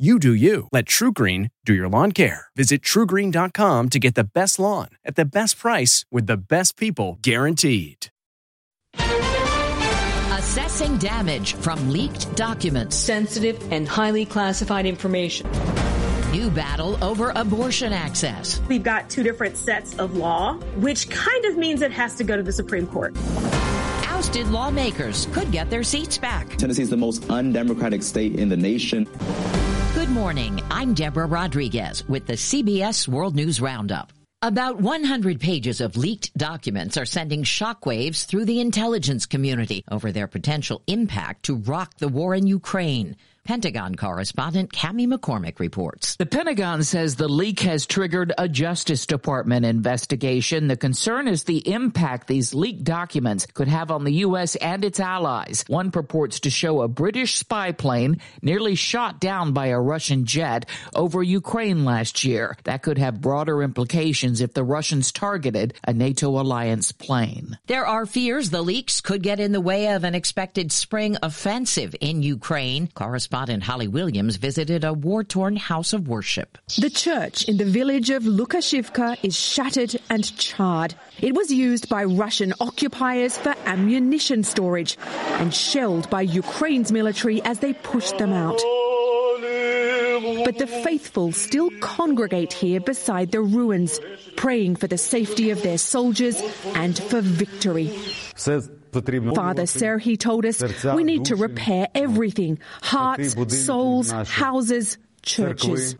You do you. Let TruGreen do your lawn care. Visit trugreen.com to get the best lawn at the best price with the best people guaranteed. Assessing damage from leaked documents. Sensitive and highly classified information. New battle over abortion access. We've got two different sets of law, which kind of means it has to go to the Supreme Court. Ousted lawmakers could get their seats back. Tennessee is the most undemocratic state in the nation. Good morning. I'm Deborah Rodriguez with the CBS World News Roundup. About 100 pages of leaked documents are sending shockwaves through the intelligence community over their potential impact to rock the war in Ukraine. Pentagon correspondent Cami McCormick reports. The Pentagon says the leak has triggered a Justice Department investigation. The concern is the impact these leaked documents could have on the U.S. and its allies. One purports to show a British spy plane nearly shot down by a Russian jet over Ukraine last year. That could have broader implications if the Russians targeted a NATO alliance plane. There are fears the leaks could get in the way of an expected spring offensive in Ukraine. Correspondent correspondent Holly Williams visited a war-torn house of worship. The church in the village of Lukashivka is shattered and charred. It was used by Russian occupiers for ammunition storage and shelled by Ukraine's military as they pushed them out. But the faithful still congregate here beside the ruins, praying for the safety of their soldiers and for victory. Father Serhi told us we need to repair everything. hearts, souls, houses, churches.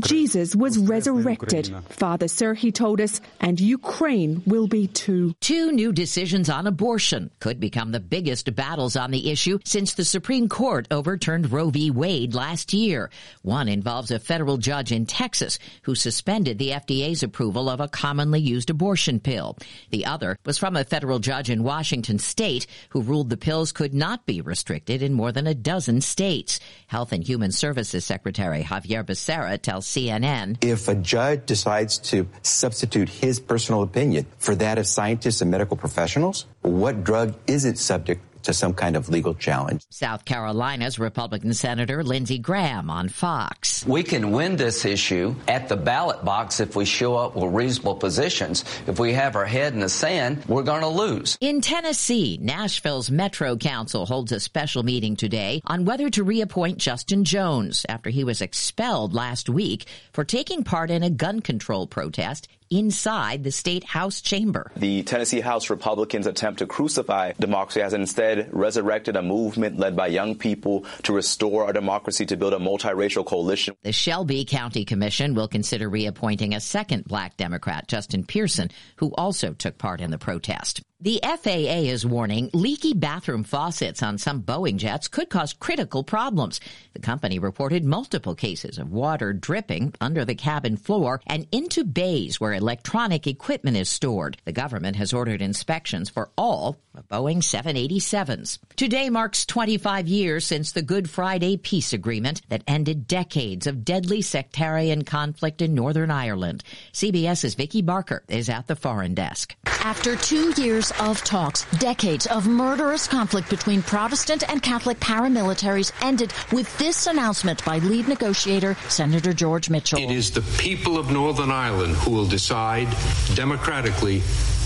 Jesus was resurrected, Father Serhi told us, and Ukraine will be too. Two new decisions on abortion could become the biggest battles on the issue since the Supreme Court overturned Roe v. Wade last year. One involves a federal judge in Texas who suspended the FDA's approval of a commonly used abortion pill. The other was from a federal judge in Washington state who ruled the pills could not be restricted in more than a dozen states. Health and Human Services Secretary Secretary Xavier Becerra tells CNN. If a judge decides to substitute his personal opinion for that of scientists and medical professionals, what drug is it subject to some kind of legal challenge. South Carolina's Republican Senator Lindsey Graham on Fox. We can win this issue at the ballot box if we show up with reasonable positions. If we have our head in the sand, we're going to lose. In Tennessee, Nashville's Metro Council holds a special meeting today on whether to reappoint Justin Jones after he was expelled last week for taking part in a gun control protest inside the state House chamber. The Tennessee House Republicans attempt to crucify democracy has instead resurrected a movement led by young people to restore our democracy to build a multiracial coalition. The Shelby County Commission will consider reappointing a second black Democrat, Justin Pearson, who also took part in the protest. The FAA is warning leaky bathroom faucets on some Boeing jets could cause critical problems. The company reported multiple cases of water dripping under the cabin floor and into bays where electronic equipment is stored. The government has ordered inspections for all Boeing 787s. Today marks 25 years since the Good Friday peace agreement that ended decades of deadly sectarian conflict in Northern Ireland. CBS's Vicki Barker is at the foreign desk. After two years of talks, decades of murderous conflict between Protestant and Catholic paramilitaries ended with this announcement by lead negotiator Senator George Mitchell. It is the people of Northern Ireland who will decide democratically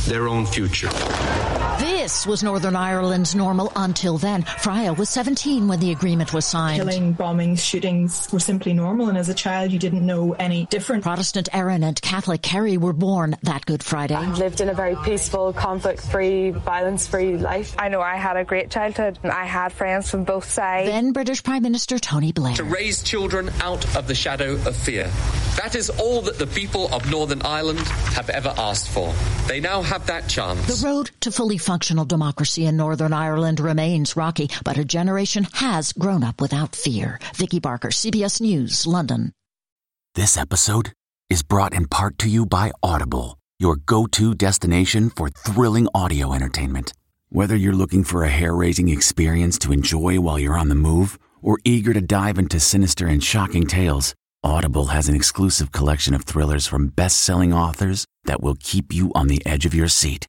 their own future. This was Northern Ireland's normal until then. Freya was 17 when the agreement was signed. Killing, bombings, shootings were simply normal, and as a child, you didn't know any different. Protestant Erin and Catholic Kerry were born that Good Friday. I've lived in a very peaceful, conflict-free, violence-free life. I know I had a great childhood. I had friends from both sides. Then British Prime Minister Tony Blair. To raise children out of the shadow of fear. That is all that the people of Northern Ireland have ever asked for. They now have that chance. The road to fully functional democracy in Northern Ireland remains rocky, but a generation has grown up without fear. Vicki Barker, CBS News, London. This episode is brought in part to you by Audible, your go-to destination for thrilling audio entertainment. Whether you're looking for a hair-raising experience to enjoy while you're on the move or eager to dive into sinister and shocking tales, Audible has an exclusive collection of thrillers from best-selling authors that will keep you on the edge of your seat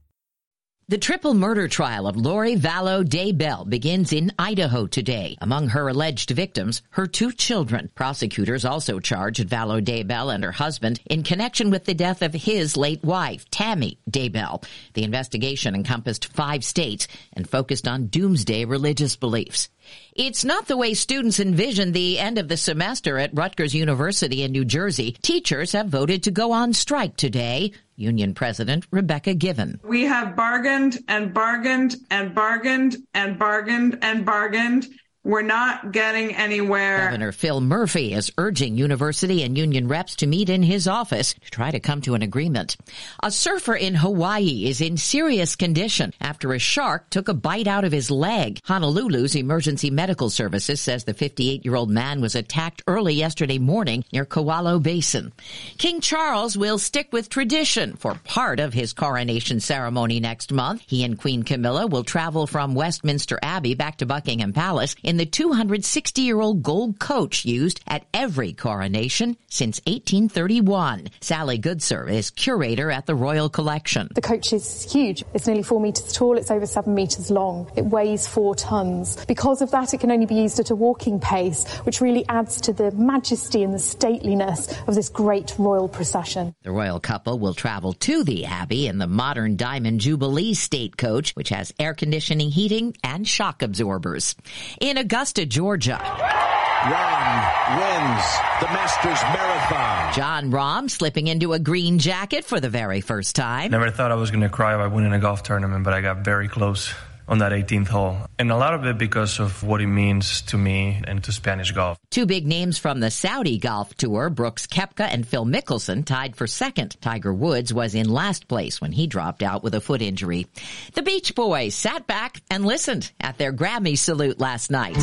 The triple murder trial of Lori Vallow Daybell begins in Idaho today. Among her alleged victims, her two children. Prosecutors also charged Vallow Daybell and her husband in connection with the death of his late wife, Tammy Daybell. The investigation encompassed five states and focused on doomsday religious beliefs. It's not the way students envisioned the end of the semester at Rutgers University in New Jersey. Teachers have voted to go on strike today. Union President Rebecca Givan. We have bargained and bargained and bargained and bargained and bargained we're not getting anywhere. Governor Phil Murphy is urging university and union reps to meet in his office to try to come to an agreement. A surfer in Hawaii is in serious condition after a shark took a bite out of his leg. Honolulu's emergency medical services says the 58-year-old man was attacked early yesterday morning near Kewalo Basin. King Charles will stick with tradition for part of his coronation ceremony next month. He and Queen Camilla will travel from Westminster Abbey back to Buckingham Palace in the 260 year old gold coach used at every coronation since 1831. Sally Goodsir is curator at the Royal Collection. The coach is huge. It's nearly four metres tall, it's over seven metres long, it weighs four tonnes. Because of that, it can only be used at a walking pace, which really adds to the majesty and the stateliness of this great royal procession. The royal couple will travel to the Abbey in the modern Diamond Jubilee state coach, which has air conditioning, heating, and shock absorbers. In Augusta, Georgia. Rahm wins the Masters Marathon. Jon Rahm slipping into a green jacket for the very first time. Never thought I was going to cry by winning a golf tournament, but I got very close on that 18th hole. And a lot of it because of what it means to me and to Spanish golf. Two big names from the Saudi golf tour, Brooks Koepka and Phil Mickelson, tied for second. Tiger Woods was in last place when he dropped out with a foot injury. The Beach Boys sat back and listened at their Grammy salute last night.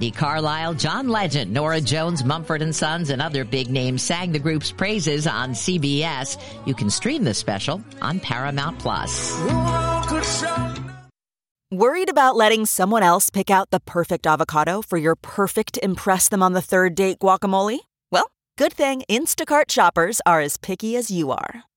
Brandi Carlile, John Legend, Norah Jones, Mumford and Sons, and other big names sang the group's praises on CBS. You can stream the special on Paramount Plus. Worried about letting someone else pick out the perfect avocado for your perfect impress them on the third date guacamole? Well, good thing Instacart shoppers are as picky as you are.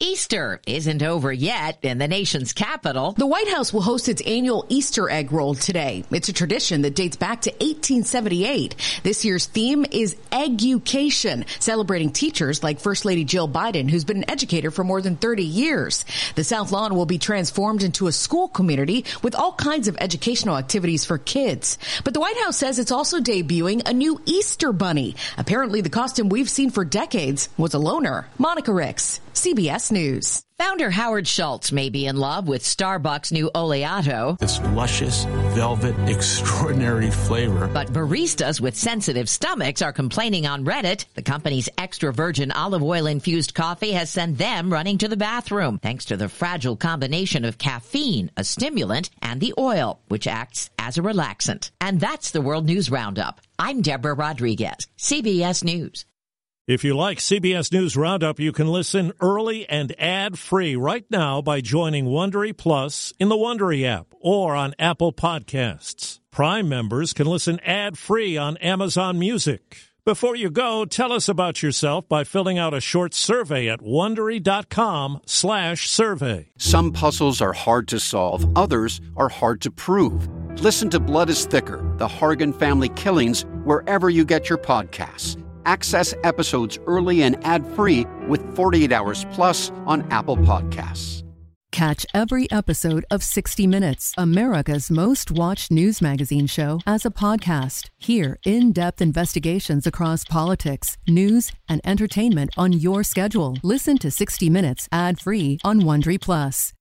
Easter isn't over yet in the nation's capital. The White House will host its annual Easter egg roll today. It's a tradition that dates back to 1878. This year's theme is education, celebrating teachers like First Lady Jill Biden, who's been an educator for more than 30 years. The South Lawn will be transformed into a school community with all kinds of educational activities for kids. But the White House says it's also debuting a new Easter bunny. Apparently the costume we've seen for decades was a loner. Monica Ricks, CBS News. Founder Howard Schultz may be in love with Starbucks' new Oleato. This luscious, velvet, extraordinary flavor. But baristas with sensitive stomachs are complaining on Reddit. The company's extra virgin olive oil infused coffee has sent them running to the bathroom thanks to the fragile combination of caffeine, a stimulant, and the oil, which acts as a relaxant. And that's the World News Roundup. I'm Deborah Rodriguez, CBS News. If you like CBS News Roundup, you can listen early and ad-free right now by joining Wondery Plus in the Wondery app or on Apple Podcasts. Prime members can listen ad-free on Amazon Music. Before you go, tell us about yourself by filling out a short survey at wondery.com/survey. Some puzzles are hard to solve, others are hard to prove. Listen to Blood is Thicker: The Hargan Family Killings wherever you get your podcasts access episodes early and ad-free with 48 Hours Plus on Apple Podcasts. Catch every episode of 60 Minutes, America's most watched news magazine show, as a podcast. Hear in depth investigations across politics, news, and entertainment on your schedule. Listen to 60 Minutes ad free on Wondery Plus.